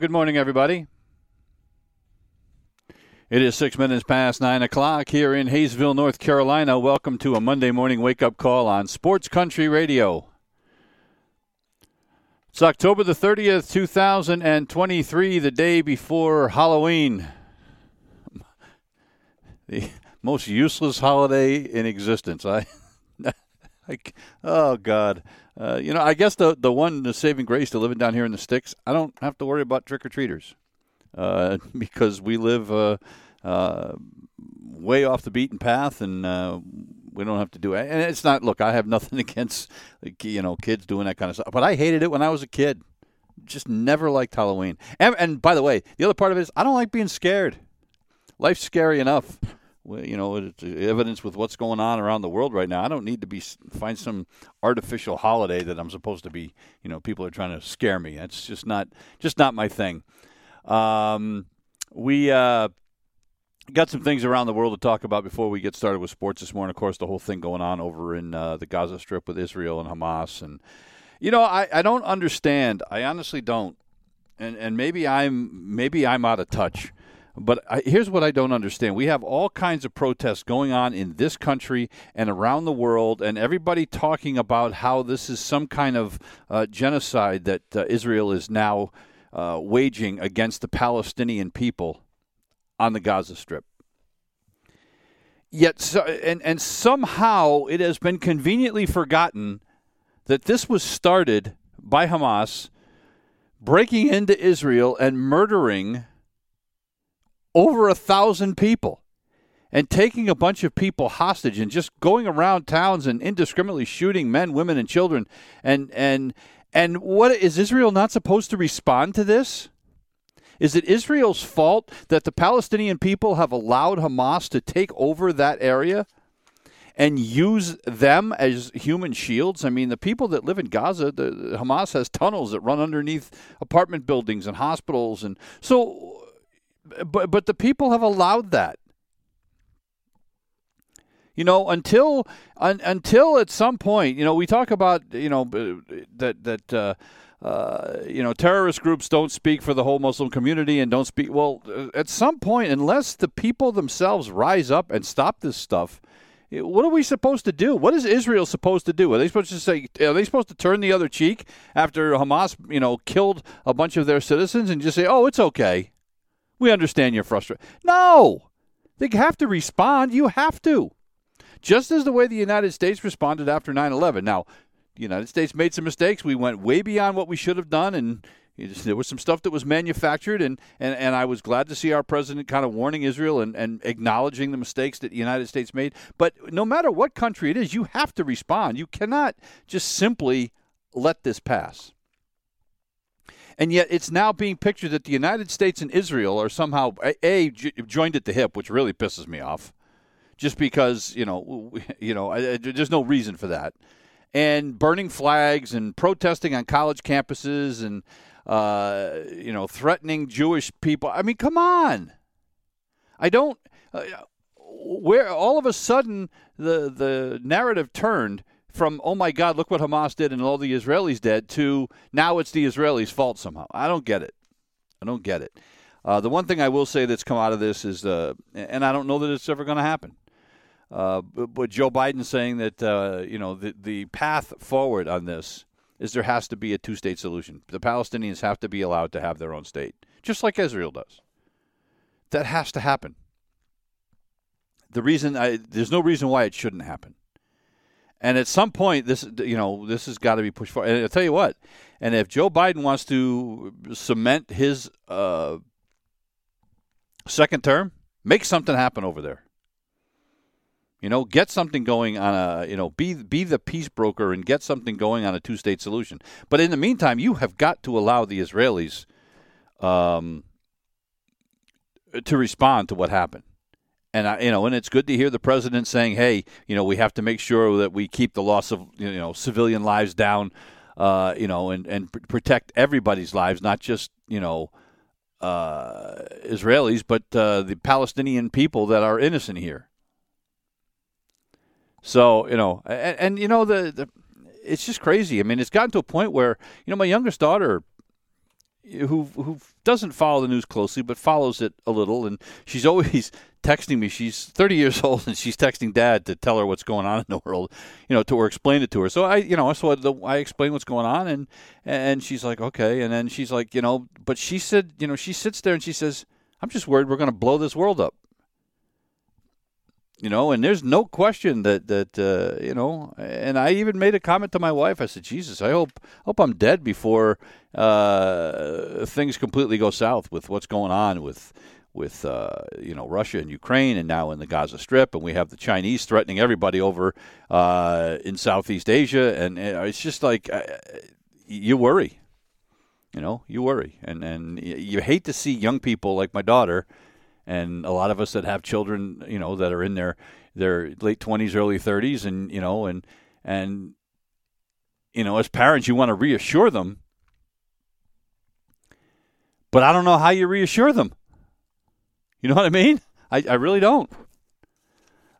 Good morning, everybody. It is six minutes past nine o'clock here in Hayesville, North Carolina. Welcome to a Monday morning wake up call on Sports Country Radio. It's October the 30th, 2023, the day before Halloween. The most useless holiday in existence. I, I oh, God. Uh, you know, I guess the the one the saving grace to living down here in the sticks, I don't have to worry about trick or treaters uh, because we live uh, uh, way off the beaten path, and uh, we don't have to do it. And it's not. Look, I have nothing against you know kids doing that kind of stuff, but I hated it when I was a kid. Just never liked Halloween. And, and by the way, the other part of it is I don't like being scared. Life's scary enough you know, it's evidence with what's going on around the world right now. I don't need to be find some artificial holiday that I'm supposed to be. You know, people are trying to scare me. That's just not just not my thing. Um, we uh, got some things around the world to talk about before we get started with sports this morning. Of course, the whole thing going on over in uh, the Gaza Strip with Israel and Hamas, and you know, I, I don't understand. I honestly don't, and and maybe I'm maybe I'm out of touch but I, here's what I don't understand. We have all kinds of protests going on in this country and around the world, and everybody talking about how this is some kind of uh, genocide that uh, Israel is now uh, waging against the Palestinian people on the Gaza Strip. Yet, so, and, and somehow it has been conveniently forgotten that this was started by Hamas breaking into Israel and murdering over a thousand people and taking a bunch of people hostage and just going around towns and indiscriminately shooting men, women, and children. And and and what is Israel not supposed to respond to this? Is it Israel's fault that the Palestinian people have allowed Hamas to take over that area and use them as human shields? I mean, the people that live in Gaza, the, Hamas has tunnels that run underneath apartment buildings and hospitals, and so but but the people have allowed that. You know, until un, until at some point, you know, we talk about you know that that. Uh, uh, you know, terrorist groups don't speak for the whole Muslim community and don't speak. Well, at some point, unless the people themselves rise up and stop this stuff, what are we supposed to do? What is Israel supposed to do? Are they supposed to say? Are they supposed to turn the other cheek after Hamas, you know, killed a bunch of their citizens and just say, "Oh, it's okay"? We understand you're frustrated. No, they have to respond. You have to. Just as the way the United States responded after 9 11. Now, the United States made some mistakes. We went way beyond what we should have done, and there was some stuff that was manufactured, and, and, and I was glad to see our president kind of warning Israel and, and acknowledging the mistakes that the United States made. But no matter what country it is, you have to respond. You cannot just simply let this pass. And yet it's now being pictured that the United States and Israel are somehow, A, joined at the hip, which really pisses me off, just because, you know, you know, I, I, there's no reason for that. And burning flags and protesting on college campuses and, uh, you know, threatening Jewish people. I mean, come on. I don't. Uh, where all of a sudden the the narrative turned from oh my God, look what Hamas did and all the Israelis did to now it's the Israelis' fault somehow. I don't get it. I don't get it. Uh, the one thing I will say that's come out of this is, uh, and I don't know that it's ever going to happen. Uh, but, but, Joe Biden saying that uh, you know the the path forward on this is there has to be a two state solution. The Palestinians have to be allowed to have their own state, just like Israel does. That has to happen. The reason I, there's no reason why it shouldn't happen. And at some point, this you know this has got to be pushed forward. And I'll tell you what. And if Joe Biden wants to cement his uh, second term, make something happen over there. You know, get something going on a, you know, be be the peace broker and get something going on a two-state solution. But in the meantime, you have got to allow the Israelis um, to respond to what happened. And I, you know, and it's good to hear the president saying, "Hey, you know, we have to make sure that we keep the loss of you know civilian lives down, uh, you know, and and protect everybody's lives, not just you know uh, Israelis, but uh, the Palestinian people that are innocent here." So you know, and, and you know the, the, it's just crazy. I mean, it's gotten to a point where you know my youngest daughter, who who doesn't follow the news closely but follows it a little, and she's always texting me. She's 30 years old and she's texting dad to tell her what's going on in the world, you know, to or explain it to her. So I, you know, so I, I explain what's going on, and and she's like, okay, and then she's like, you know, but she said, you know, she sits there and she says, I'm just worried we're going to blow this world up you know, and there's no question that that uh, you know. And I even made a comment to my wife. I said, "Jesus, I hope hope I'm dead before uh, things completely go south with what's going on with." With uh, you know Russia and Ukraine, and now in the Gaza Strip, and we have the Chinese threatening everybody over uh, in Southeast Asia, and, and it's just like uh, you worry, you know, you worry, and and you hate to see young people like my daughter and a lot of us that have children, you know, that are in their their late twenties, early thirties, and you know, and and you know, as parents, you want to reassure them, but I don't know how you reassure them. You know what I mean? I, I really don't.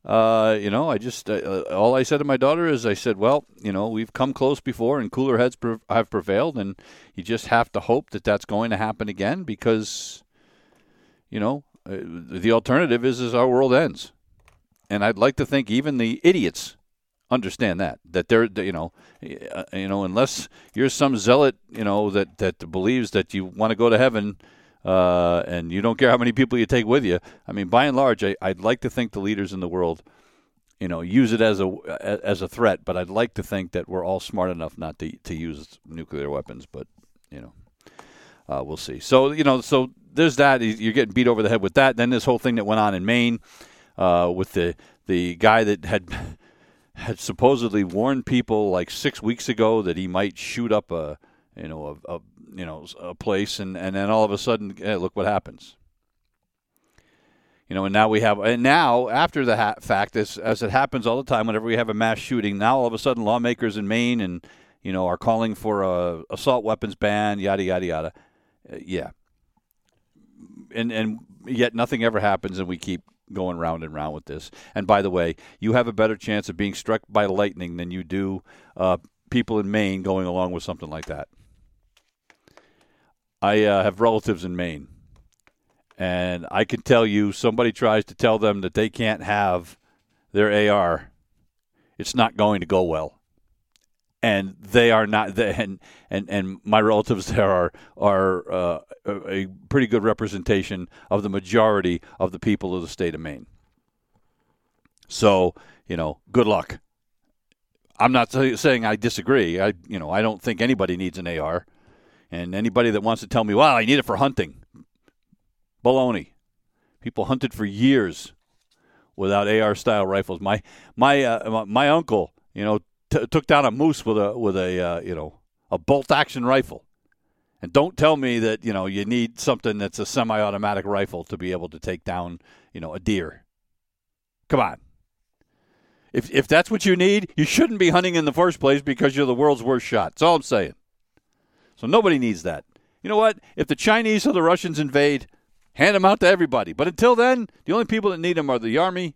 Uh, you know, I just uh, all I said to my daughter is I said, well, you know, we've come close before, and cooler heads pre- have prevailed, and you just have to hope that that's going to happen again because, you know, uh, the alternative is is our world ends, and I'd like to think even the idiots understand that that they're you know uh, you know unless you're some zealot you know that that believes that you want to go to heaven uh, and you don't care how many people you take with you. I mean, by and large, I, would like to think the leaders in the world, you know, use it as a as a threat. But I'd like to think that we're all smart enough not to to use nuclear weapons. But you know, uh, we'll see. So you know, so there's that. You're getting beat over the head with that. Then this whole thing that went on in Maine uh, with the the guy that had had supposedly warned people like six weeks ago that he might shoot up a you know a, a you know a place, and and then all of a sudden, hey, look what happens. You know, and now we have, and now after the ha- fact, as as it happens all the time, whenever we have a mass shooting, now all of a sudden lawmakers in Maine and you know are calling for a assault weapons ban, yada yada yada. Uh, yeah, and and yet nothing ever happens, and we keep going round and round with this. And by the way, you have a better chance of being struck by lightning than you do uh, people in Maine going along with something like that. I uh, have relatives in Maine, and I can tell you, somebody tries to tell them that they can't have their AR, it's not going to go well and they are not and and and my relatives there are are uh, a pretty good representation of the majority of the people of the state of Maine. So you know, good luck. I'm not saying I disagree. I you know I don't think anybody needs an AR, and anybody that wants to tell me, well, I need it for hunting, baloney. People hunted for years without AR style rifles. My my uh, my uncle, you know, t- took down a moose with a with a uh, you know a bolt action rifle. And don't tell me that you know you need something that's a semi-automatic rifle to be able to take down you know a deer. Come on. If if that's what you need, you shouldn't be hunting in the first place because you're the world's worst shot. That's all I'm saying. So nobody needs that. You know what? If the Chinese or the Russians invade, hand them out to everybody. But until then, the only people that need them are the army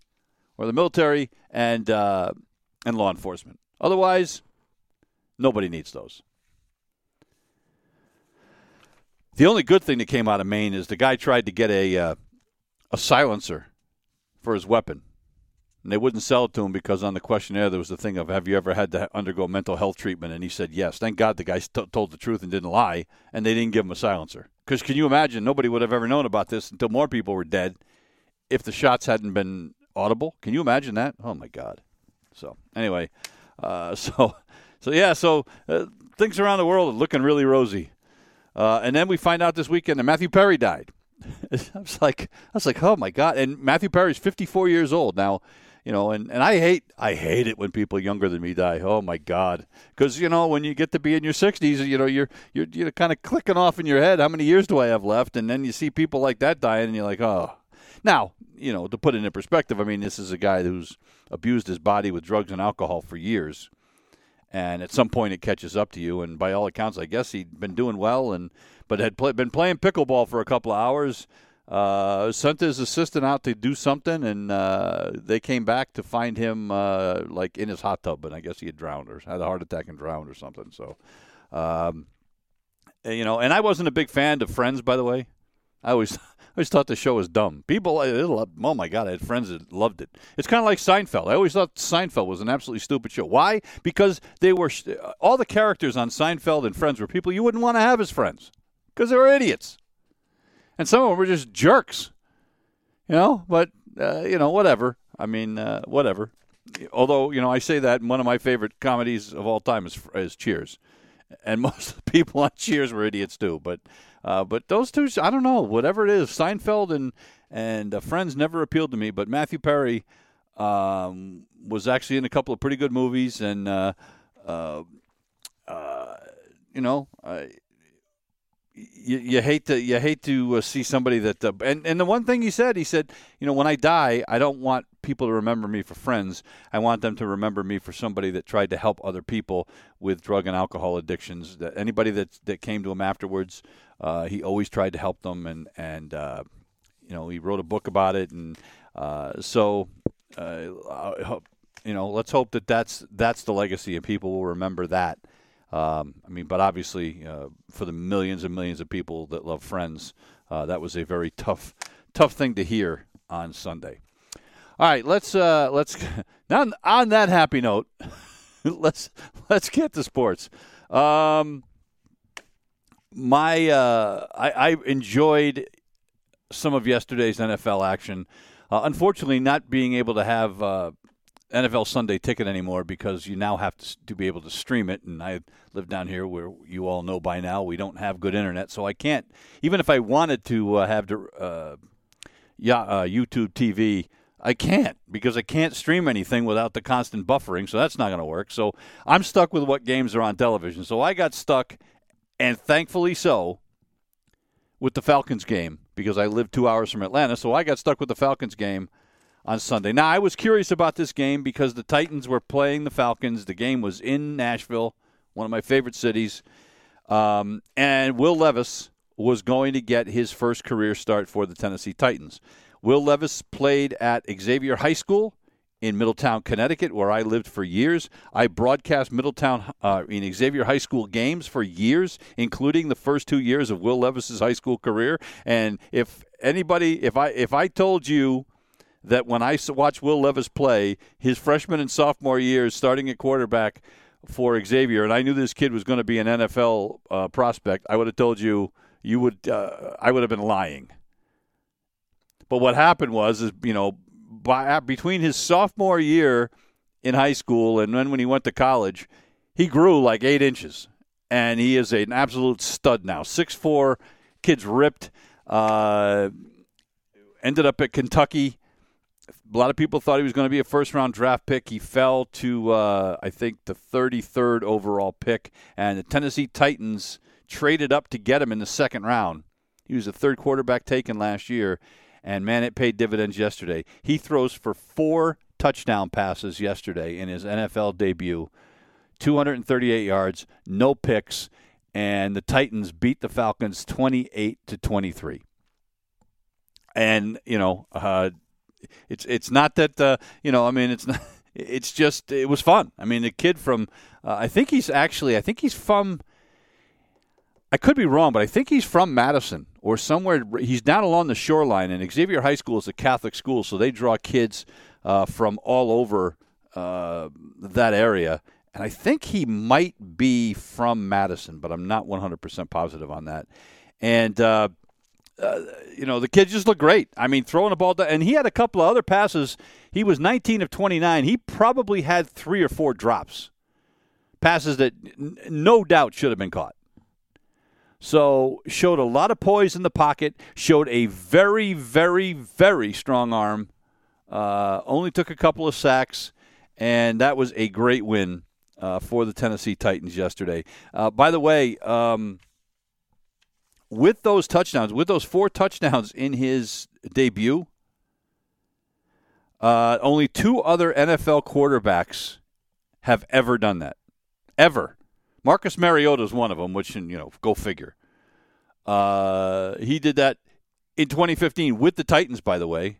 or the military and uh, and law enforcement. Otherwise, nobody needs those. The only good thing that came out of Maine is the guy tried to get a uh, a silencer for his weapon, and they wouldn't sell it to him because on the questionnaire there was the thing of Have you ever had to undergo mental health treatment? And he said yes. Thank God the guy st- told the truth and didn't lie, and they didn't give him a silencer. Because can you imagine? Nobody would have ever known about this until more people were dead if the shots hadn't been audible. Can you imagine that? Oh my God. So anyway. Uh, so, so yeah, so uh, things around the world are looking really rosy. Uh, and then we find out this weekend that Matthew Perry died. I was like, I was like, oh my god! And Matthew Perry's 54 years old now, you know, and, and I hate I hate it when people younger than me die. Oh my god! Because you know when you get to be in your 60s, you know you're you're you're kind of clicking off in your head. How many years do I have left? And then you see people like that dying, and you're like, oh. Now, you know, to put it in perspective, I mean, this is a guy who's abused his body with drugs and alcohol for years and at some point it catches up to you. And by all accounts, I guess he'd been doing well, and but had been playing pickleball for a couple of hours. Uh, sent his assistant out to do something, and uh, they came back to find him uh, like in his hot tub, and I guess he had drowned or had a heart attack and drowned or something. So, um, you know, and I wasn't a big fan of Friends, by the way. I always I always thought the show was dumb. People, oh my god, I had friends that loved it. It's kind of like Seinfeld. I always thought Seinfeld was an absolutely stupid show. Why? Because they were all the characters on Seinfeld and Friends were people you wouldn't want to have as friends because they were idiots, and some of them were just jerks. You know, but uh, you know, whatever. I mean, uh, whatever. Although you know, I say that one of my favorite comedies of all time is, is Cheers, and most of the people on Cheers were idiots too. But uh, but those two, I don't know, whatever it is, Seinfeld and and uh, Friends never appealed to me. But Matthew Perry um, was actually in a couple of pretty good movies, and uh, uh, you know, you, you hate to you hate to uh, see somebody that uh, and and the one thing he said he said you know when I die I don't want people to remember me for friends. I want them to remember me for somebody that tried to help other people with drug and alcohol addictions. That anybody that that came to him afterwards uh, he always tried to help them and and uh, you know he wrote a book about it and uh, so uh, you know let's hope that that's that's the legacy and people will remember that um, I mean, but obviously, uh, for the millions and millions of people that love Friends, uh, that was a very tough, tough thing to hear on Sunday. All right, let's uh, let's now on that happy note, let's let's get to sports. Um, my uh, I, I enjoyed some of yesterday's NFL action. Uh, unfortunately, not being able to have uh, NFL Sunday Ticket anymore because you now have to, to be able to stream it. And I live down here where you all know by now we don't have good internet, so I can't. Even if I wanted to uh, have uh, yeah, uh, YouTube TV, I can't because I can't stream anything without the constant buffering. So that's not going to work. So I'm stuck with what games are on television. So I got stuck, and thankfully so, with the Falcons game because I live two hours from Atlanta. So I got stuck with the Falcons game on Sunday. Now, I was curious about this game because the Titans were playing the Falcons. The game was in Nashville, one of my favorite cities. Um, and Will Levis was going to get his first career start for the Tennessee Titans. Will Levis played at Xavier High School in Middletown, Connecticut, where I lived for years. I broadcast Middletown uh, in Xavier High School games for years, including the first two years of Will Levis's high school career. And if anybody, if I if I told you that when I watched Will Levis play his freshman and sophomore years, starting at quarterback for Xavier, and I knew this kid was going to be an NFL uh, prospect, I would have told you you would uh, I would have been lying. But what happened was, is you know, by, uh, between his sophomore year in high school and then when he went to college, he grew like eight inches, and he is an absolute stud now. Six four, kid's ripped. Uh, ended up at Kentucky a lot of people thought he was going to be a first round draft pick. He fell to, uh, I think, the 33rd overall pick. And the Tennessee Titans traded up to get him in the second round. He was the third quarterback taken last year. And man, it paid dividends yesterday. He throws for four touchdown passes yesterday in his NFL debut 238 yards, no picks. And the Titans beat the Falcons 28 to 23. And, you know, uh, it's it's not that uh, you know. I mean, it's not. It's just it was fun. I mean, the kid from uh, I think he's actually I think he's from. I could be wrong, but I think he's from Madison or somewhere. He's down along the shoreline, and Xavier High School is a Catholic school, so they draw kids uh, from all over uh, that area. And I think he might be from Madison, but I'm not 100% positive on that. And uh, uh, you know, the kid just looked great. I mean, throwing the ball, down, and he had a couple of other passes. He was 19 of 29. He probably had three or four drops, passes that n- no doubt should have been caught. So showed a lot of poise in the pocket. Showed a very, very, very strong arm. Uh, only took a couple of sacks, and that was a great win uh, for the Tennessee Titans yesterday. Uh, by the way, um, with those touchdowns, with those four touchdowns in his debut, uh, only two other NFL quarterbacks have ever done that. Ever. Marcus Mariota is one of them, which, you know, go figure. Uh, he did that in 2015 with the Titans, by the way.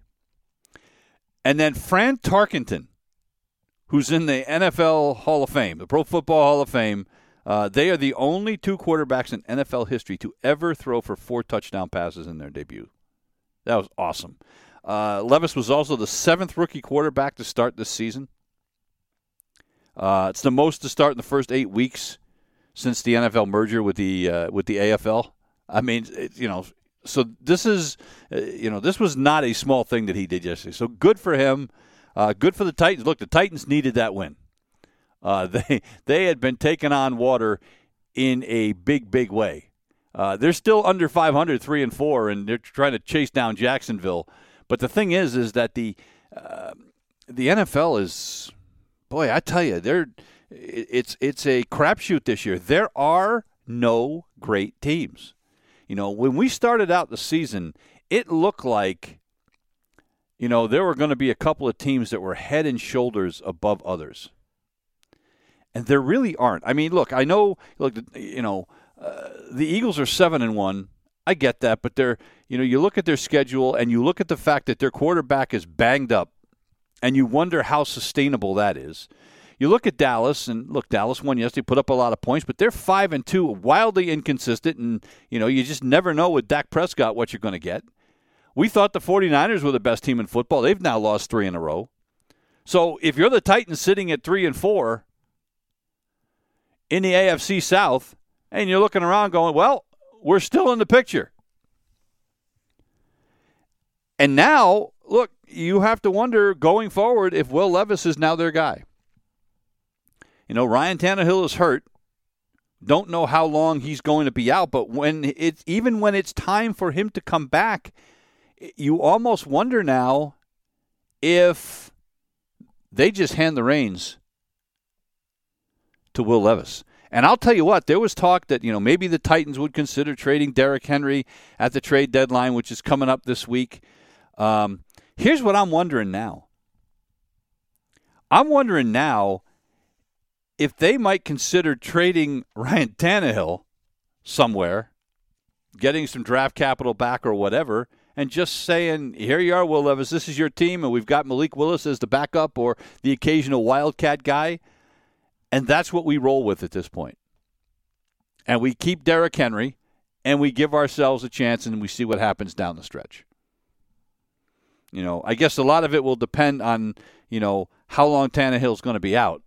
And then Fran Tarkenton, who's in the NFL Hall of Fame, the Pro Football Hall of Fame. Uh, they are the only two quarterbacks in NFL history to ever throw for four touchdown passes in their debut. That was awesome. Uh, Levis was also the seventh rookie quarterback to start this season. Uh, it's the most to start in the first eight weeks since the NFL merger with the uh, with the AFL. I mean, it, you know, so this is, uh, you know, this was not a small thing that he did yesterday. So good for him. Uh, good for the Titans. Look, the Titans needed that win. Uh, they they had been taking on water in a big, big way. Uh, they're still under 500, three and four, and they're trying to chase down Jacksonville. But the thing is, is that the uh, the NFL is, boy, I tell you, they're it's it's a crapshoot this year. There are no great teams. You know, when we started out the season, it looked like, you know, there were going to be a couple of teams that were head and shoulders above others. And there really aren't. I mean, look, I know, look, you know, uh, the Eagles are seven and one. I get that, but they're, you know, you look at their schedule and you look at the fact that their quarterback is banged up, and you wonder how sustainable that is. You look at Dallas, and look, Dallas won yesterday, put up a lot of points, but they're five and two, wildly inconsistent, and you know you just never know with Dak Prescott what you're going to get. We thought the 49ers were the best team in football. They've now lost three in a row. So if you're the Titans sitting at three and four in the AFC South, and you're looking around going, well, we're still in the picture. And now, look, you have to wonder going forward if Will Levis is now their guy. You know, Ryan Tannehill is hurt. Don't know how long he's going to be out, but when it's even when it's time for him to come back, you almost wonder now if they just hand the reins to Will Levis. And I'll tell you what, there was talk that, you know, maybe the Titans would consider trading Derrick Henry at the trade deadline, which is coming up this week. Um, here's what I'm wondering now. I'm wondering now if they might consider trading Ryan Tannehill somewhere, getting some draft capital back or whatever, and just saying, here you are, Will Levis, this is your team, and we've got Malik Willis as the backup or the occasional Wildcat guy. And that's what we roll with at this point. And we keep Derrick Henry, and we give ourselves a chance, and we see what happens down the stretch. You know, I guess a lot of it will depend on, you know, how long Tannehill's going to be out.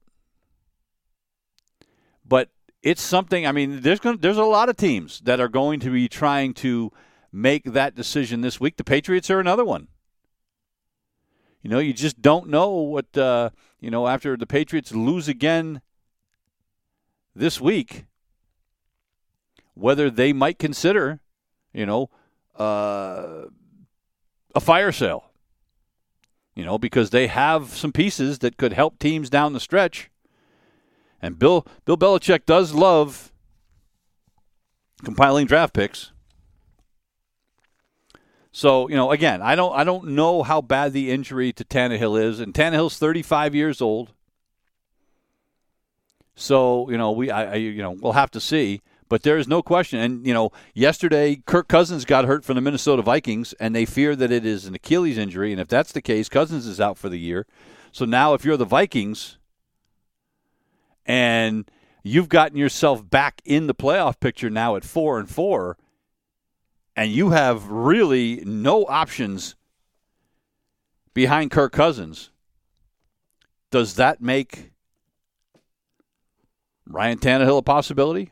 But it's something. I mean, there's going there's a lot of teams that are going to be trying to make that decision this week. The Patriots are another one. You know, you just don't know what uh, you know after the Patriots lose again this week, whether they might consider, you know, uh, a fire sale. You know, because they have some pieces that could help teams down the stretch. And Bill Bill Belichick does love compiling draft picks. So, you know, again, I don't I don't know how bad the injury to Tannehill is, and Tannehill's 35 years old. So, you know, we I, I you know, we'll have to see, but there is no question and you know, yesterday Kirk Cousins got hurt from the Minnesota Vikings and they fear that it is an Achilles injury, and if that's the case, Cousins is out for the year. So now if you're the Vikings, and you've gotten yourself back in the playoff picture now at four and four, and you have really no options behind Kirk Cousins. Does that make Ryan Tannehill a possibility?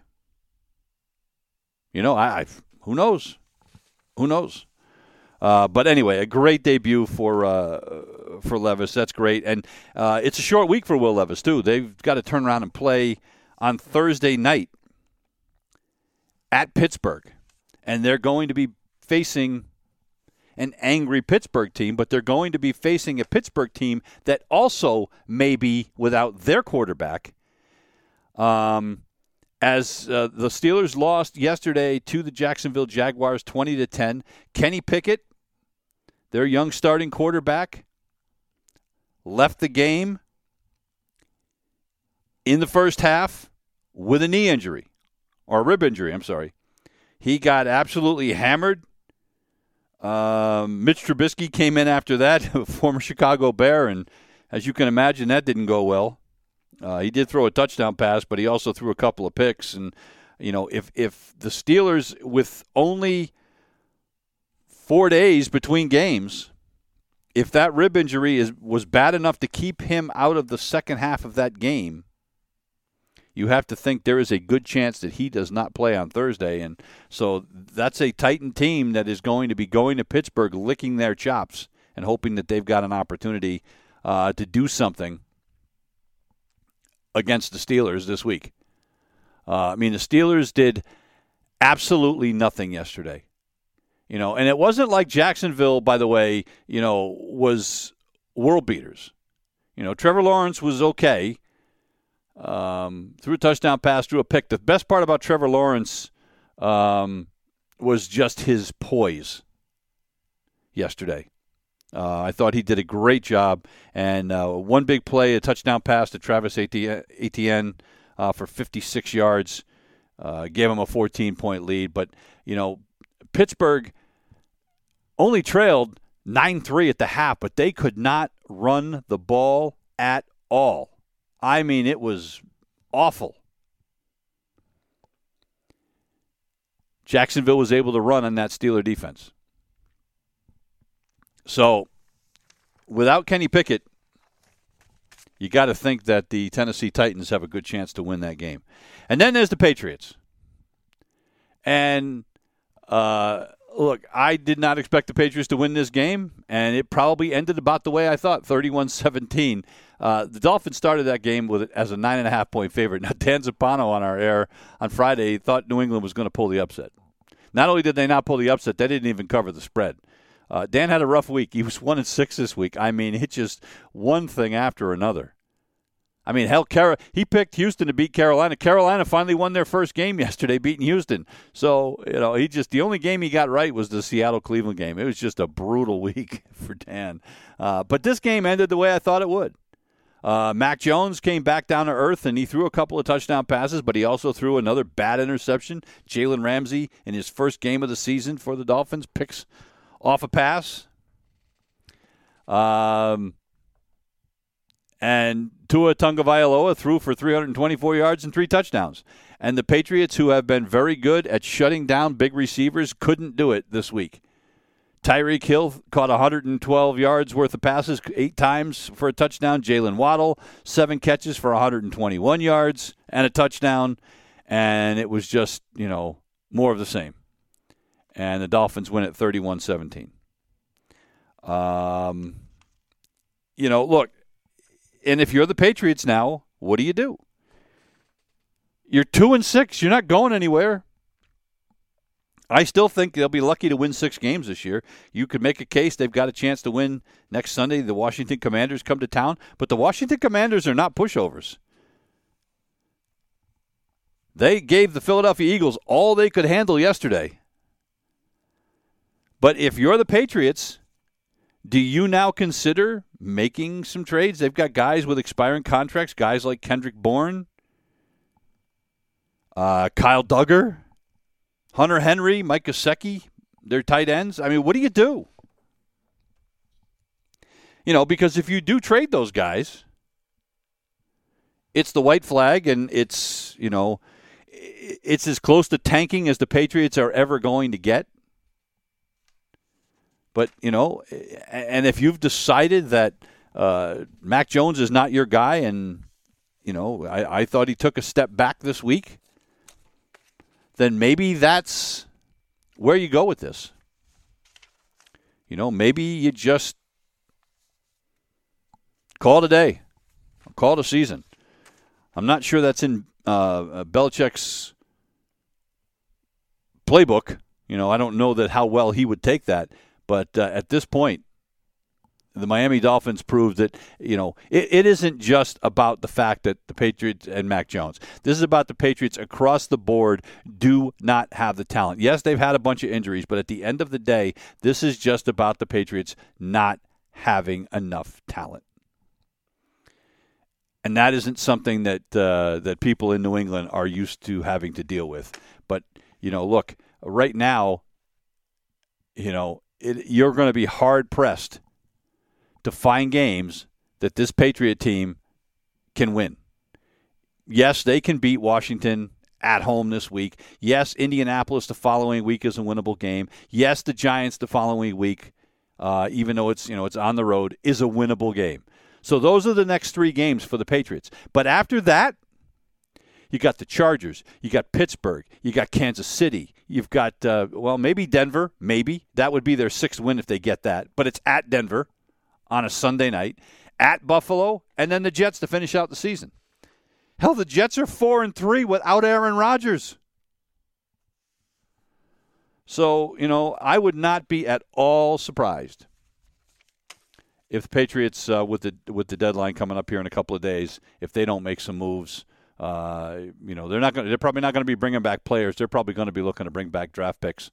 You know, I, I who knows, who knows. Uh, but anyway, a great debut for uh, for Levis. That's great, and uh, it's a short week for Will Levis too. They've got to turn around and play on Thursday night at Pittsburgh, and they're going to be facing an angry Pittsburgh team, but they're going to be facing a Pittsburgh team that also may be without their quarterback. Um, as uh, the Steelers lost yesterday to the Jacksonville Jaguars 20 to 10, Kenny Pickett, their young starting quarterback, left the game in the first half with a knee injury or rib injury, I'm sorry. He got absolutely hammered um, Mitch Trubisky came in after that, a former Chicago Bear, and as you can imagine, that didn't go well. Uh, he did throw a touchdown pass, but he also threw a couple of picks. And you know, if if the Steelers with only four days between games, if that rib injury is was bad enough to keep him out of the second half of that game, you have to think there is a good chance that he does not play on Thursday. And so that's a Titan team that is going to be going to Pittsburgh, licking their chops and hoping that they've got an opportunity uh, to do something against the Steelers this week. Uh, I mean, the Steelers did absolutely nothing yesterday. You know, and it wasn't like Jacksonville, by the way, you know, was world beaters. You know, Trevor Lawrence was okay um, threw a touchdown pass, threw a pick. The best part about Trevor Lawrence um, was just his poise yesterday. Uh, I thought he did a great job. And uh, one big play, a touchdown pass to Travis Etienne uh, for 56 yards, uh, gave him a 14 point lead. But, you know, Pittsburgh only trailed 9 3 at the half, but they could not run the ball at all. I mean, it was awful. Jacksonville was able to run on that Steeler defense. So, without Kenny Pickett, you got to think that the Tennessee Titans have a good chance to win that game. And then there's the Patriots. And uh, look, I did not expect the Patriots to win this game, and it probably ended about the way I thought 31 17. Uh, the Dolphins started that game with as a nine and a half point favorite. Now Dan Zappano on our air on Friday thought New England was going to pull the upset. Not only did they not pull the upset, they didn't even cover the spread. Uh, Dan had a rough week. He was one and six this week. I mean, it's just one thing after another. I mean, hell, Car- he picked Houston to beat Carolina. Carolina finally won their first game yesterday, beating Houston. So you know, he just the only game he got right was the Seattle Cleveland game. It was just a brutal week for Dan. Uh, but this game ended the way I thought it would. Uh, Mac Jones came back down to earth and he threw a couple of touchdown passes, but he also threw another bad interception. Jalen Ramsey, in his first game of the season for the Dolphins, picks off a pass. Um, and Tua Tagovailoa threw for 324 yards and three touchdowns. And the Patriots, who have been very good at shutting down big receivers, couldn't do it this week. Tyreek Hill caught 112 yards worth of passes eight times for a touchdown. Jaylen Waddle, seven catches for 121 yards and a touchdown. And it was just, you know, more of the same. And the Dolphins win at 31 17. Um, you know, look, and if you're the Patriots now, what do you do? You're two and six. You're not going anywhere. I still think they'll be lucky to win six games this year. You could make a case they've got a chance to win next Sunday. The Washington Commanders come to town, but the Washington Commanders are not pushovers. They gave the Philadelphia Eagles all they could handle yesterday. But if you're the Patriots, do you now consider making some trades? They've got guys with expiring contracts, guys like Kendrick Bourne, uh, Kyle Dugger. Hunter Henry, Mike Gesicki, their tight ends. I mean, what do you do? You know, because if you do trade those guys, it's the white flag, and it's you know, it's as close to tanking as the Patriots are ever going to get. But you know, and if you've decided that uh, Mac Jones is not your guy, and you know, I, I thought he took a step back this week then maybe that's where you go with this. You know, maybe you just call it a day, call it a season. I'm not sure that's in uh, Belichick's playbook. You know, I don't know that how well he would take that, but uh, at this point, the Miami Dolphins proved that you know it, it isn't just about the fact that the Patriots and Mac Jones. This is about the Patriots across the board do not have the talent. Yes, they've had a bunch of injuries, but at the end of the day, this is just about the Patriots not having enough talent. And that isn't something that uh, that people in New England are used to having to deal with. But you know, look, right now, you know, it, you're going to be hard pressed to find games that this Patriot team can win. Yes, they can beat Washington at home this week. Yes, Indianapolis the following week is a winnable game. Yes, the Giants the following week, uh, even though it's you know it's on the road, is a winnable game. So those are the next three games for the Patriots. But after that, you got the Chargers, you got Pittsburgh, you got Kansas City, you've got uh, well maybe Denver, maybe that would be their sixth win if they get that. But it's at Denver on a Sunday night at Buffalo, and then the Jets to finish out the season. Hell, the Jets are four and three without Aaron Rodgers. So you know, I would not be at all surprised if the Patriots, uh, with the with the deadline coming up here in a couple of days, if they don't make some moves. Uh, you know, they're not going. They're probably not going to be bringing back players. They're probably going to be looking to bring back draft picks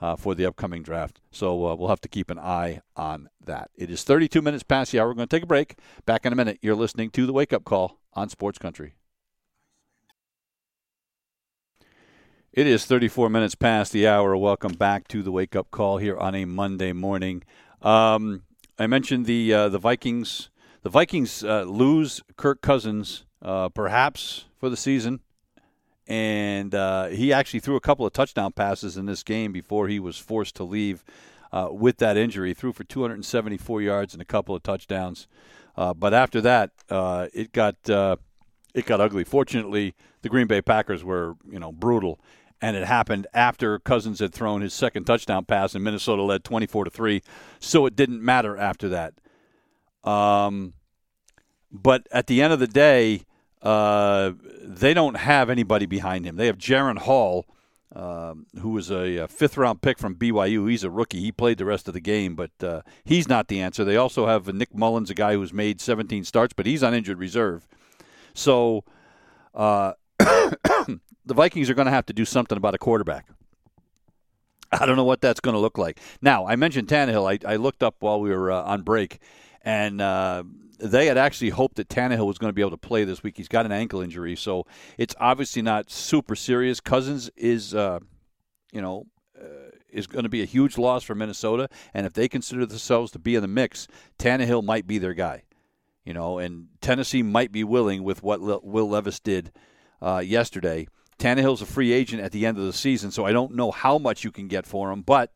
uh, for the upcoming draft. So uh, we'll have to keep an eye on that. It is 32 minutes past the hour. We're going to take a break. Back in a minute. You're listening to the Wake Up Call on Sports Country. It is 34 minutes past the hour. Welcome back to the Wake Up Call here on a Monday morning. Um, I mentioned the uh, the Vikings. The Vikings uh, lose Kirk Cousins, uh, perhaps for the season and uh, he actually threw a couple of touchdown passes in this game before he was forced to leave uh, with that injury. He threw for 274 yards and a couple of touchdowns, uh, but after that, uh, it got uh, it got ugly. Fortunately, the Green Bay Packers were you know brutal, and it happened after Cousins had thrown his second touchdown pass, and Minnesota led 24 to three. So it didn't matter after that. Um, but at the end of the day uh, they don't have anybody behind him. They have Jaren Hall, um, who was a, a, fifth round pick from BYU. He's a rookie. He played the rest of the game, but uh, he's not the answer. They also have Nick Mullens, a guy who's made 17 starts, but he's on injured reserve. So uh, the Vikings are going to have to do something about a quarterback. I don't know what that's going to look like. Now, I mentioned Tannehill. I, I looked up while we were uh, on break, and uh, they had actually hoped that Tannehill was going to be able to play this week. He's got an ankle injury, so it's obviously not super serious. Cousins is, uh, you know, uh, is going to be a huge loss for Minnesota, and if they consider themselves to be in the mix, Tannehill might be their guy. You know, and Tennessee might be willing with what Will Levis did uh, yesterday. Tannehill's a free agent at the end of the season, so I don't know how much you can get for him, but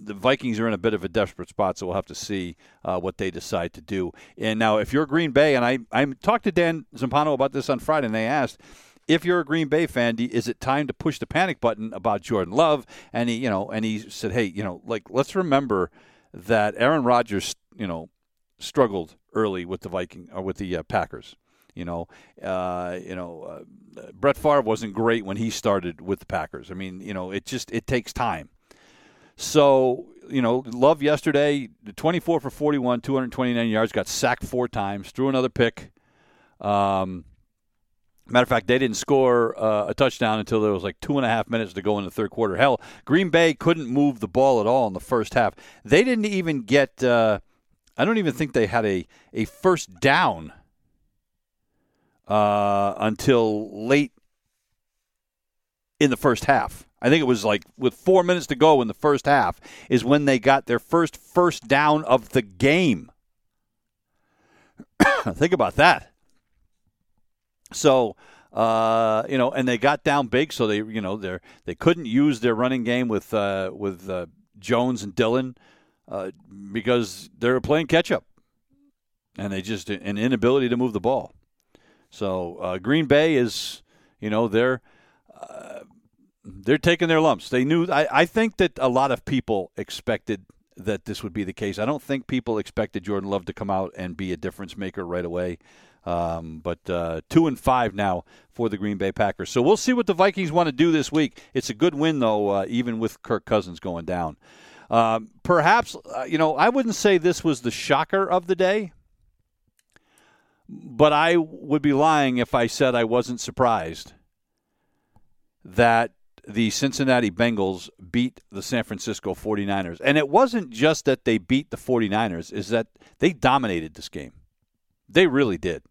the Vikings are in a bit of a desperate spot, so we'll have to see uh, what they decide to do. And now, if you're Green Bay, and I I talked to Dan Zampano about this on Friday, and they asked if you're a Green Bay fan, is it time to push the panic button about Jordan Love? And he, you know, and he said, hey, you know, like let's remember that Aaron Rodgers, you know, struggled early with the Viking or with the uh, Packers. You know, uh, you know, uh, Brett Favre wasn't great when he started with the Packers. I mean, you know, it just it takes time. So, you know, Love yesterday, 24 for 41, 229 yards, got sacked four times, threw another pick. Um, matter of fact, they didn't score uh, a touchdown until there was like two and a half minutes to go in the third quarter. Hell, Green Bay couldn't move the ball at all in the first half. They didn't even get, uh, I don't even think they had a, a first down uh, until late in the first half. I think it was like with four minutes to go in the first half is when they got their first first down of the game. think about that. So, uh, you know, and they got down big, so they, you know, they they couldn't use their running game with uh, with uh, Jones and Dillon uh, because they were playing catch up, and they just an inability to move the ball. So uh, Green Bay is, you know, they're uh, they're taking their lumps. They knew. I, I think that a lot of people expected that this would be the case. I don't think people expected Jordan Love to come out and be a difference maker right away. Um, but uh, two and five now for the Green Bay Packers. So we'll see what the Vikings want to do this week. It's a good win though, uh, even with Kirk Cousins going down. Um, perhaps uh, you know I wouldn't say this was the shocker of the day, but I would be lying if I said I wasn't surprised that the Cincinnati Bengals beat the San Francisco 49ers. And it wasn't just that they beat the 49ers, is that they dominated this game. They really did.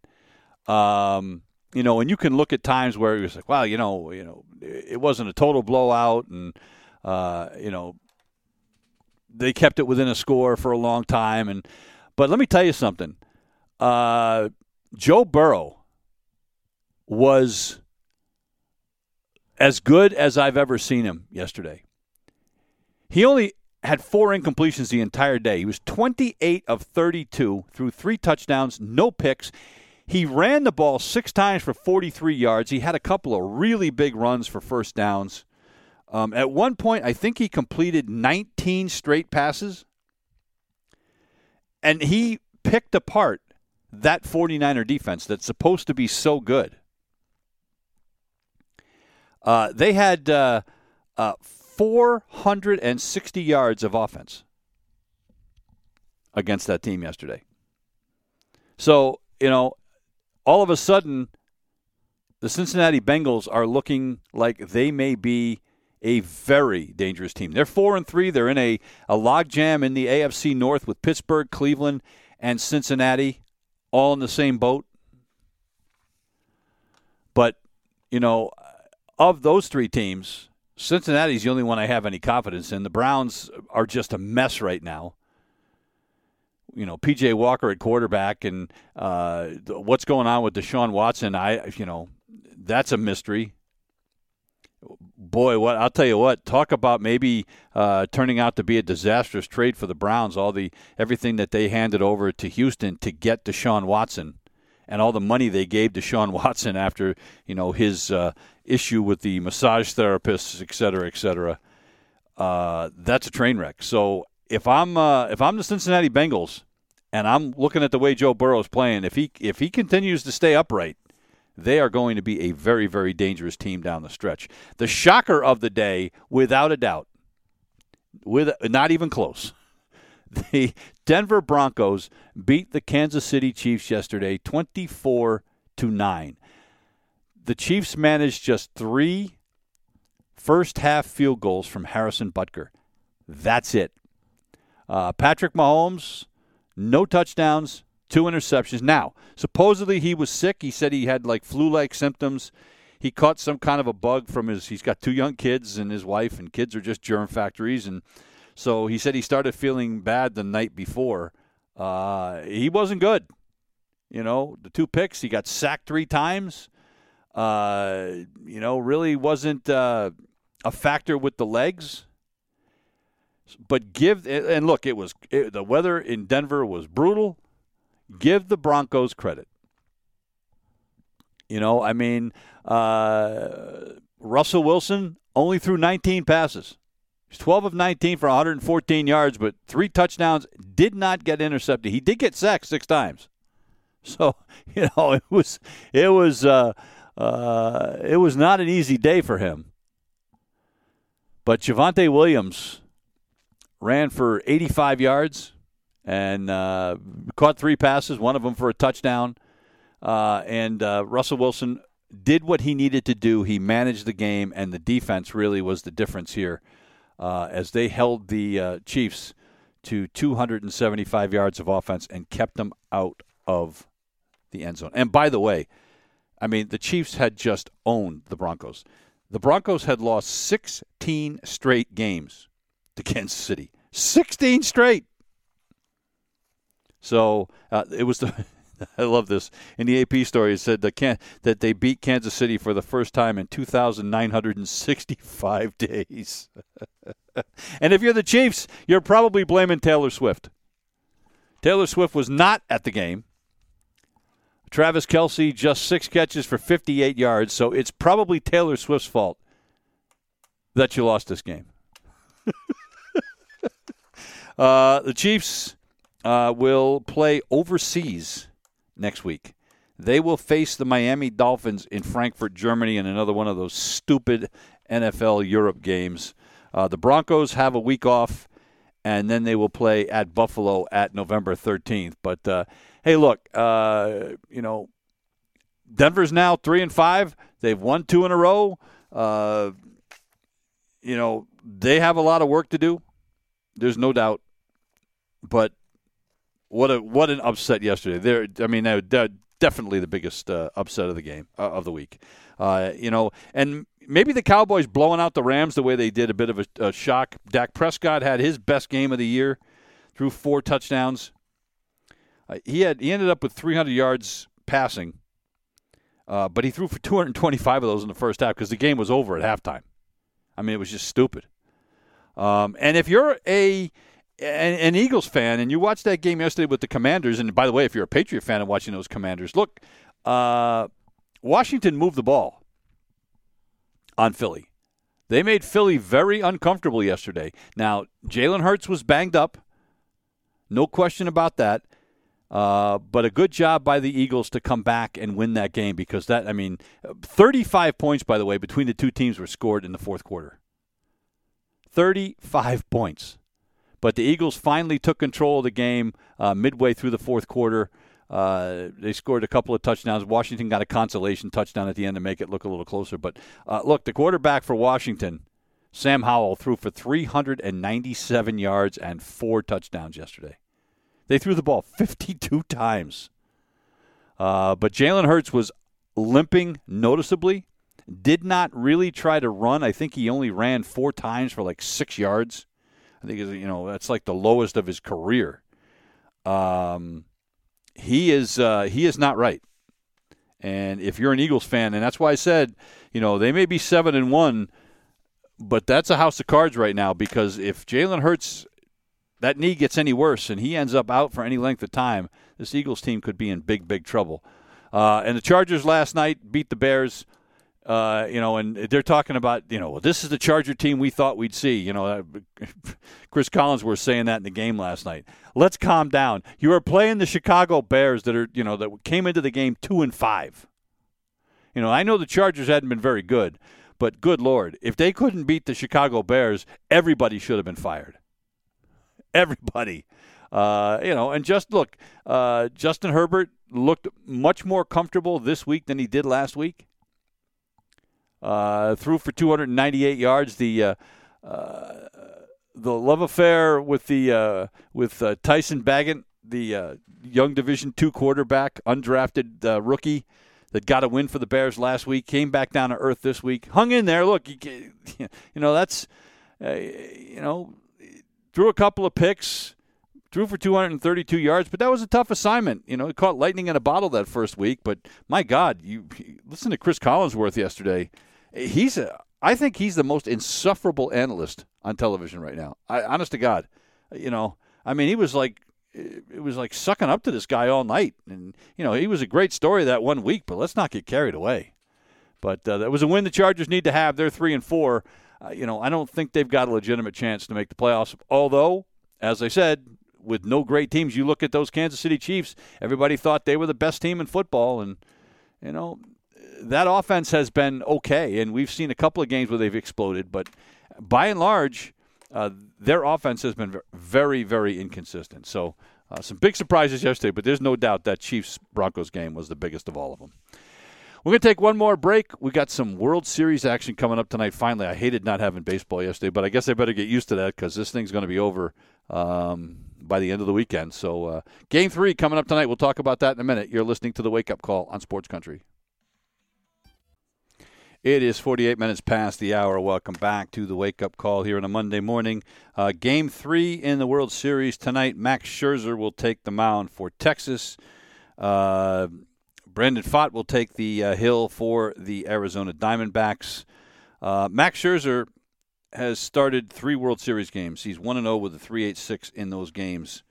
Um, you know, and you can look at times where it was like, well, you know, you know, it wasn't a total blowout and uh, you know, they kept it within a score for a long time and but let me tell you something. Uh, Joe Burrow was as good as I've ever seen him yesterday. He only had four incompletions the entire day. He was 28 of 32 through three touchdowns, no picks. He ran the ball six times for 43 yards. He had a couple of really big runs for first downs. Um, at one point, I think he completed 19 straight passes. And he picked apart that 49er defense that's supposed to be so good. Uh, they had uh, uh, 460 yards of offense against that team yesterday. So, you know, all of a sudden, the Cincinnati Bengals are looking like they may be a very dangerous team. They're four and three. They're in a, a logjam in the AFC North with Pittsburgh, Cleveland, and Cincinnati all in the same boat. But, you know, of those three teams, Cincinnati's the only one I have any confidence in. The Browns are just a mess right now. You know, PJ Walker at quarterback, and uh, what's going on with Deshaun Watson? I, you know, that's a mystery. Boy, what I'll tell you what. Talk about maybe uh, turning out to be a disastrous trade for the Browns. All the everything that they handed over to Houston to get Deshaun Watson and all the money they gave Deshaun Watson after you know his uh, issue with the massage therapists, et cetera, et cetera. Uh, that's a train wreck. So if I'm uh, if I'm the Cincinnati Bengals and I'm looking at the way Joe Burrow is playing, if he if he continues to stay upright, they are going to be a very very dangerous team down the stretch. The shocker of the day, without a doubt, with not even close. The Denver Broncos beat the Kansas City Chiefs yesterday 24 to 9. The Chiefs managed just 3 first half field goals from Harrison Butker. That's it. Uh, Patrick Mahomes, no touchdowns, two interceptions. Now, supposedly he was sick. He said he had like flu like symptoms. He caught some kind of a bug from his, he's got two young kids and his wife, and kids are just germ factories. And so he said he started feeling bad the night before. Uh, he wasn't good. You know, the two picks, he got sacked three times. Uh, you know, really wasn't uh, a factor with the legs. But give and look, it was it, the weather in Denver was brutal. Give the Broncos credit. You know, I mean, uh, Russell Wilson only threw 19 passes. He's 12 of 19 for 114 yards, but three touchdowns. Did not get intercepted. He did get sacked six times. So you know it was it was uh, uh, it was not an easy day for him. But Javonte Williams ran for 85 yards and uh, caught three passes, one of them for a touchdown. Uh, and uh, Russell Wilson did what he needed to do. He managed the game, and the defense really was the difference here uh, as they held the uh, Chiefs to 275 yards of offense and kept them out of the end zone. And by the way, I mean, the Chiefs had just owned the Broncos. The Broncos had lost 16 straight games to Kansas City. 16 straight. So uh, it was the I love this. In the AP story, it said that, that they beat Kansas City for the first time in 2,965 days. and if you're the Chiefs, you're probably blaming Taylor Swift. Taylor Swift was not at the game. Travis Kelce just six catches for 58 yards, so it's probably Taylor Swift's fault that you lost this game. uh, the Chiefs uh, will play overseas next week. They will face the Miami Dolphins in Frankfurt, Germany, in another one of those stupid NFL Europe games. Uh, the Broncos have a week off, and then they will play at Buffalo at November 13th. But uh, hey, look, uh, you know, Denver's now three and five. They've won two in a row. Uh, you know, they have a lot of work to do. There's no doubt. But what a what an upset yesterday. They're, I mean, they're definitely the biggest uh, upset of the game uh, of the week. Uh, you know, and maybe the Cowboys blowing out the Rams the way they did a bit of a, a shock. Dak Prescott had his best game of the year, threw four touchdowns. Uh, he had he ended up with 300 yards passing, uh, but he threw for 225 of those in the first half because the game was over at halftime. I mean, it was just stupid. Um, and if you're a an, Eagles fan and you watched that game yesterday with the Commanders, and by the way, if you're a Patriot fan and watching those Commanders, look, uh, Washington moved the ball on Philly. They made Philly very uncomfortable yesterday. Now, Jalen Hurts was banged up. No question about that. Uh, but a good job by the Eagles to come back and win that game because that, I mean, 35 points, by the way, between the two teams were scored in the fourth quarter. 35 points. But the Eagles finally took control of the game uh, midway through the fourth quarter. Uh, they scored a couple of touchdowns. Washington got a consolation touchdown at the end to make it look a little closer. But uh, look, the quarterback for Washington, Sam Howell, threw for 397 yards and four touchdowns yesterday. They threw the ball 52 times. Uh, but Jalen Hurts was limping noticeably. Did not really try to run. I think he only ran four times for like six yards. I think you know that's like the lowest of his career. Um, he is uh, he is not right. And if you're an Eagles fan, and that's why I said, you know, they may be seven and one, but that's a house of cards right now because if Jalen Hurts that knee gets any worse and he ends up out for any length of time, this Eagles team could be in big, big trouble. Uh, and the Chargers last night beat the Bears uh, you know, and they're talking about, you know, this is the Charger team we thought we'd see. You know, uh, Chris Collins was saying that in the game last night. Let's calm down. You are playing the Chicago Bears that are, you know, that came into the game two and five. You know, I know the Chargers hadn't been very good, but good lord, if they couldn't beat the Chicago Bears, everybody should have been fired. Everybody. Uh, you know, and just look, uh, Justin Herbert looked much more comfortable this week than he did last week. Uh, threw for 298 yards. The uh, uh, the love affair with the uh, with uh, Tyson Bagent, the uh, young Division two quarterback, undrafted rookie that got a win for the Bears last week, came back down to earth this week, hung in there. Look, you, you know that's you know threw a couple of picks threw for 232 yards, but that was a tough assignment. You know, he caught lightning in a bottle that first week, but my God, you listen to Chris Collinsworth yesterday he's a, I think he's the most insufferable analyst on television right now. I, honest to God, you know, I mean, he was like, it was like sucking up to this guy all night, and you know, he was a great story that one week. But let's not get carried away. But uh, that was a win the Chargers need to have. They're three and four. Uh, you know, I don't think they've got a legitimate chance to make the playoffs. Although, as I said, with no great teams, you look at those Kansas City Chiefs. Everybody thought they were the best team in football, and you know, that offense has been okay, and we've seen a couple of games where they've exploded, but by and large, uh, their offense has been very, very inconsistent. So, uh, some big surprises yesterday, but there's no doubt that Chiefs Broncos game was the biggest of all of them. We're going to take one more break. We got some World Series action coming up tonight. Finally, I hated not having baseball yesterday, but I guess I better get used to that because this thing's going to be over um, by the end of the weekend. So, uh, game three coming up tonight. We'll talk about that in a minute. You're listening to the Wake Up Call on Sports Country. It is 48 minutes past the hour. Welcome back to the wake up call here on a Monday morning. Uh, game three in the World Series tonight. Max Scherzer will take the mound for Texas. Uh, Brandon Pfaadt will take the uh, hill for the Arizona Diamondbacks. Uh, Max Scherzer has started three World Series games. He's 1 0 with a 3.86 in those games.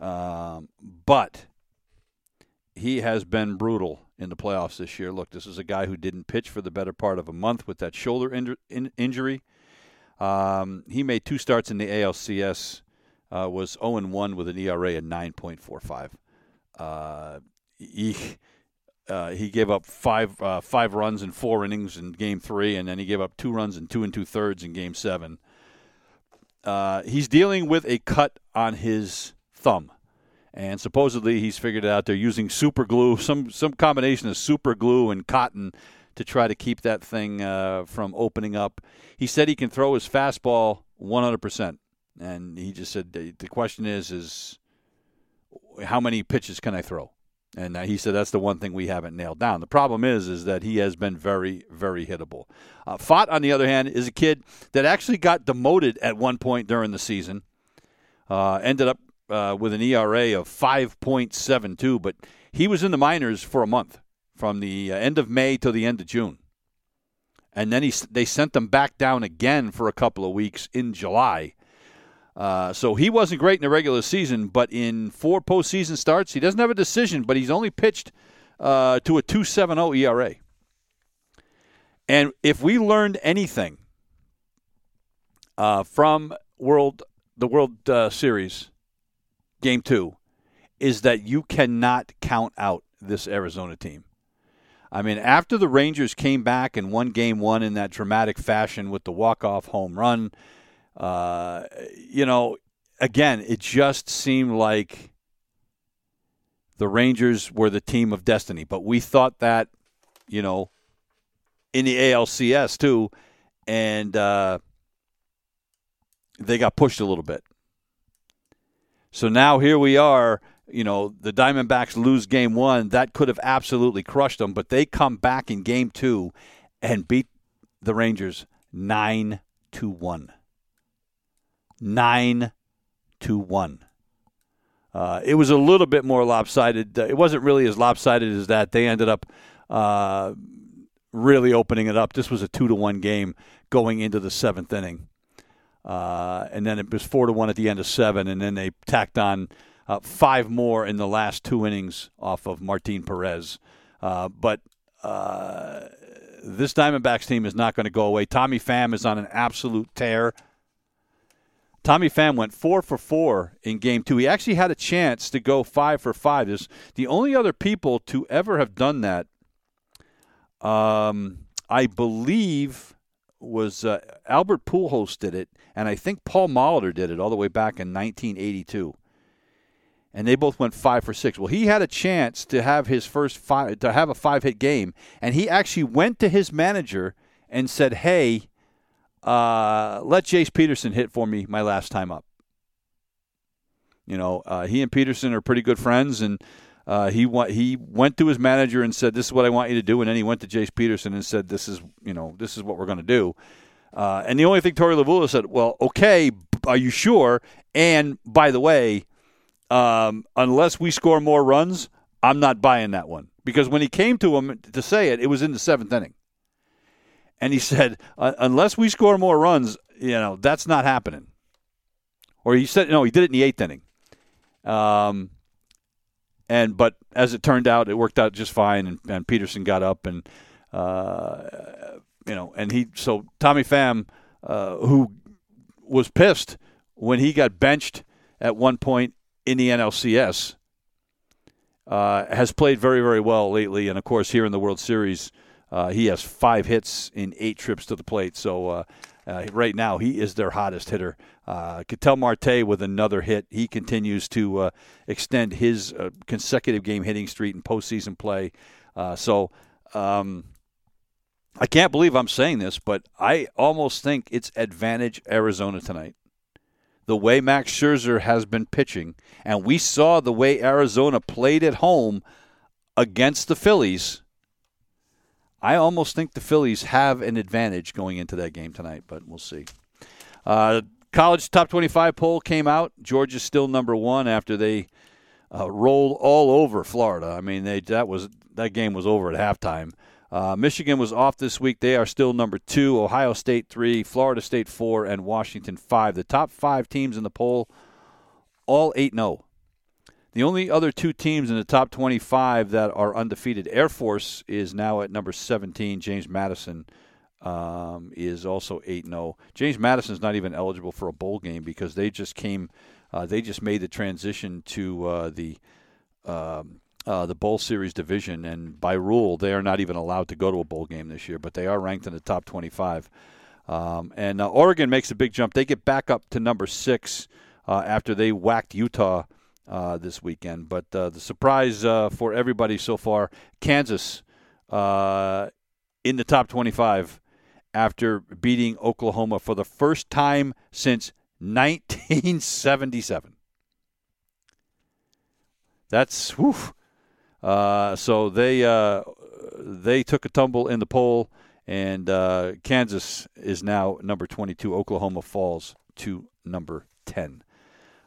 Um, but he has been brutal in the playoffs this year. Look, this is a guy who didn't pitch for the better part of a month with that shoulder in, in, injury. Um, he made two starts in the ALCS, uh, was 0 1 with an ERA of 9.45. Uh, he, uh, he gave up five uh, five runs in four innings in Game Three, and then he gave up two runs in two and two thirds in Game Seven. Uh, he's dealing with a cut on his thumb, and supposedly he's figured it out. They're using super glue, some some combination of super glue and cotton to try to keep that thing uh, from opening up. He said he can throw his fastball 100 percent, and he just said the, question is is how many pitches can I throw? And he said that's the one thing we haven't nailed down. The problem is, is that he has been very, very hittable. Uh, Pfaadt, on the other hand, is a kid that actually got demoted at one point during the season. Uh, ended up uh, with an ERA of 5.72, but he was in the minors for a month, from the uh, end of May to the end of June. And then he, they sent him back down again for a couple of weeks in July uh, so he wasn't great in the regular season, but in four postseason starts, he doesn't have a decision, but he's only pitched uh, to a 2.70 ERA. And if we learned anything uh, from World the World uh, Series Game Two, is that you cannot count out this Arizona team. I mean, after the Rangers came back and won Game One in that dramatic fashion with the walk-off home run uh, you know, again, it just seemed like the Rangers were the team of destiny. But we thought that, you know, in the ALCS too, and uh, they got pushed a little bit. So now here we are. You know, the Diamondbacks lose game one. That could have absolutely crushed them, but they come back in game two and beat the Rangers 9 to 1 nine to one. Uh, it was a little bit more lopsided. Uh, it wasn't really as lopsided as that. They ended up uh, really opening it up. This was a two to one game going into the seventh inning, uh, and then it was four to one at the end of seven, and then they tacked on uh, five more in the last two innings off of Martin Perez. Uh, but this Diamondbacks team is not going to go away. Tommy Pham is on an absolute tear. Tommy Pham went four for four in game two. He actually had a chance to go five for five. There's the only other people to ever have done that, um, I believe, was uh, Albert Pujols did it, and I think Paul Molitor did it all the way back in 1982. And they both went five for six. Well, he had a chance to have his first five to have a five hit game, and he actually went to his manager and said, "Hey." Uh, let Jace Peterson hit for me my last time up. You know, uh, he and Peterson are pretty good friends, and uh, he wa- he went to his manager and said, "This is what I want you to do," and then he went to Jace Peterson and said, "This is you know this is what we're going to do." Uh, and the only thing Torey Lovullo said, "Well, okay, are you sure?" And by the way, um, unless we score more runs, I'm not buying that one because when he came to him to say it, it was in the seventh inning and he said, unless we score more runs, you know, that's not happening. Or he said, no, he did it in the eighth inning. Um, and but as it turned out, it worked out just fine, and, and Peterson got up, and uh, you know, and he so Tommy Pham, uh, who was pissed when he got benched at one point in the NLCS, uh, has played very very well lately, and of course here in the World Series uh, he has five hits in eight trips to the plate. So uh, uh, right now, he is their hottest hitter. Uh, Ketel Marte with another hit. He continues to uh, extend his uh, consecutive game hitting streak in postseason play. Uh, so um, I can't believe I'm saying this, but I almost think it's advantage Arizona tonight. The way Max Scherzer has been pitching, and we saw the way Arizona played at home against the Phillies I almost think the Phillies have an advantage going into that game tonight, but we'll see. Uh, college top 25 poll came out. Georgia's still number one after they uh, rolled all over Florida. I mean, they that was that game was over at halftime. Uh, Michigan was off this week. They are still number two. Ohio State three, Florida State four, and Washington five. The top five teams in the poll, all eight zero. Oh. The only other two teams in the top 25 that are undefeated, Air Force is now at number 17. James Madison um, is also 8 0. James Madison is not even eligible for a bowl game because they just came, uh, they just made the transition to uh, the um, uh, the bowl series division, and by rule, they are not even allowed to go to a bowl game this year. But they are ranked in the top 25. Um, and uh, Oregon makes a big jump. They get back up to number six uh, after they whacked Utah uh, this weekend. But uh, the surprise uh, for everybody so far Kansas in the top 25 after beating Oklahoma for the first time since 1977. That's whew. Uh, so they uh, they took a tumble in the poll, and uh, Kansas is now number 22. Oklahoma falls to number 10.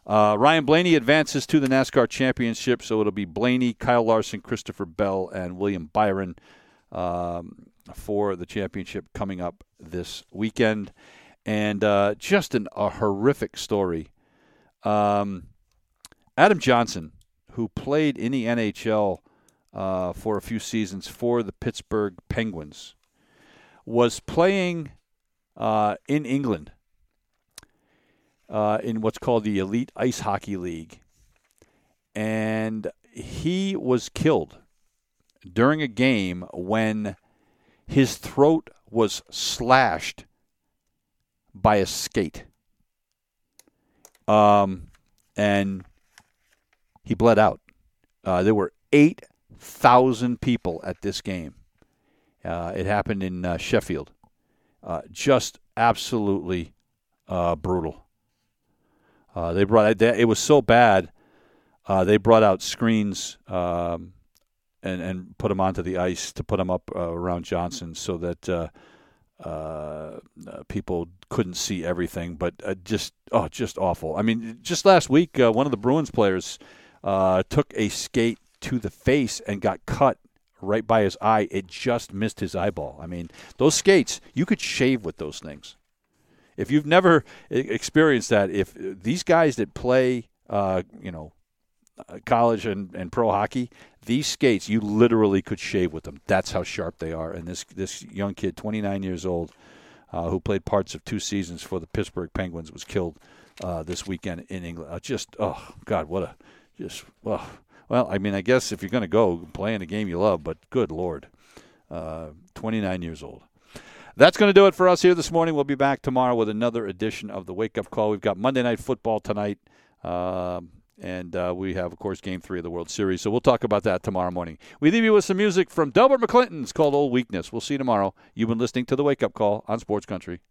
Uh, Ryan Blaney advances to the NASCAR Championship, so it'll be Blaney, Kyle Larson, Christopher Bell, and William Byron um, for the championship coming up this weekend. And uh, just an, a horrific story. Um, Adam Johnson, who played in the NHL uh, for a few seasons for the Pittsburgh Penguins, was playing uh, in England uh, in what's called the Elite Ice Hockey League. And he was killed during a game when his throat was slashed by a skate. Um, and he bled out. Uh, there were 8,000 people at this game. Uh, it happened in uh, Sheffield. Uh, just absolutely uh, brutal. Uh, they brought it was so bad. they brought out screens um, and and put them onto the ice to put them up uh, around Johnson so that uh, uh, people couldn't see everything. But just oh, just awful. I mean, just last week, one of the Bruins players uh, took a skate to the face and got cut right by his eye. It just missed his eyeball. I mean, those skates, you could shave with those things. If you've never experienced that, if these guys that play, uh, you know, uh, college and, and pro hockey, these skates, you literally could shave with them. That's how sharp they are. And this this young kid, 29 years old, uh, who played parts of two seasons for the Pittsburgh Penguins, was killed uh, this weekend in England. Uh, just, oh God, what a just well, well. I mean, I guess if you're going to go play in a game you love, but good lord, uh, 29 years old. That's going to do it for us here this morning. We'll be back tomorrow with another edition of the Wake Up Call. We've got Monday Night Football tonight, uh, and uh, we have, of course, Game Three of the World Series. So we'll talk about that tomorrow morning. We leave you with some music from Delbert McClinton's called "Old Weakness." We'll see you tomorrow. You've been listening to the Wake Up Call on Sports Country.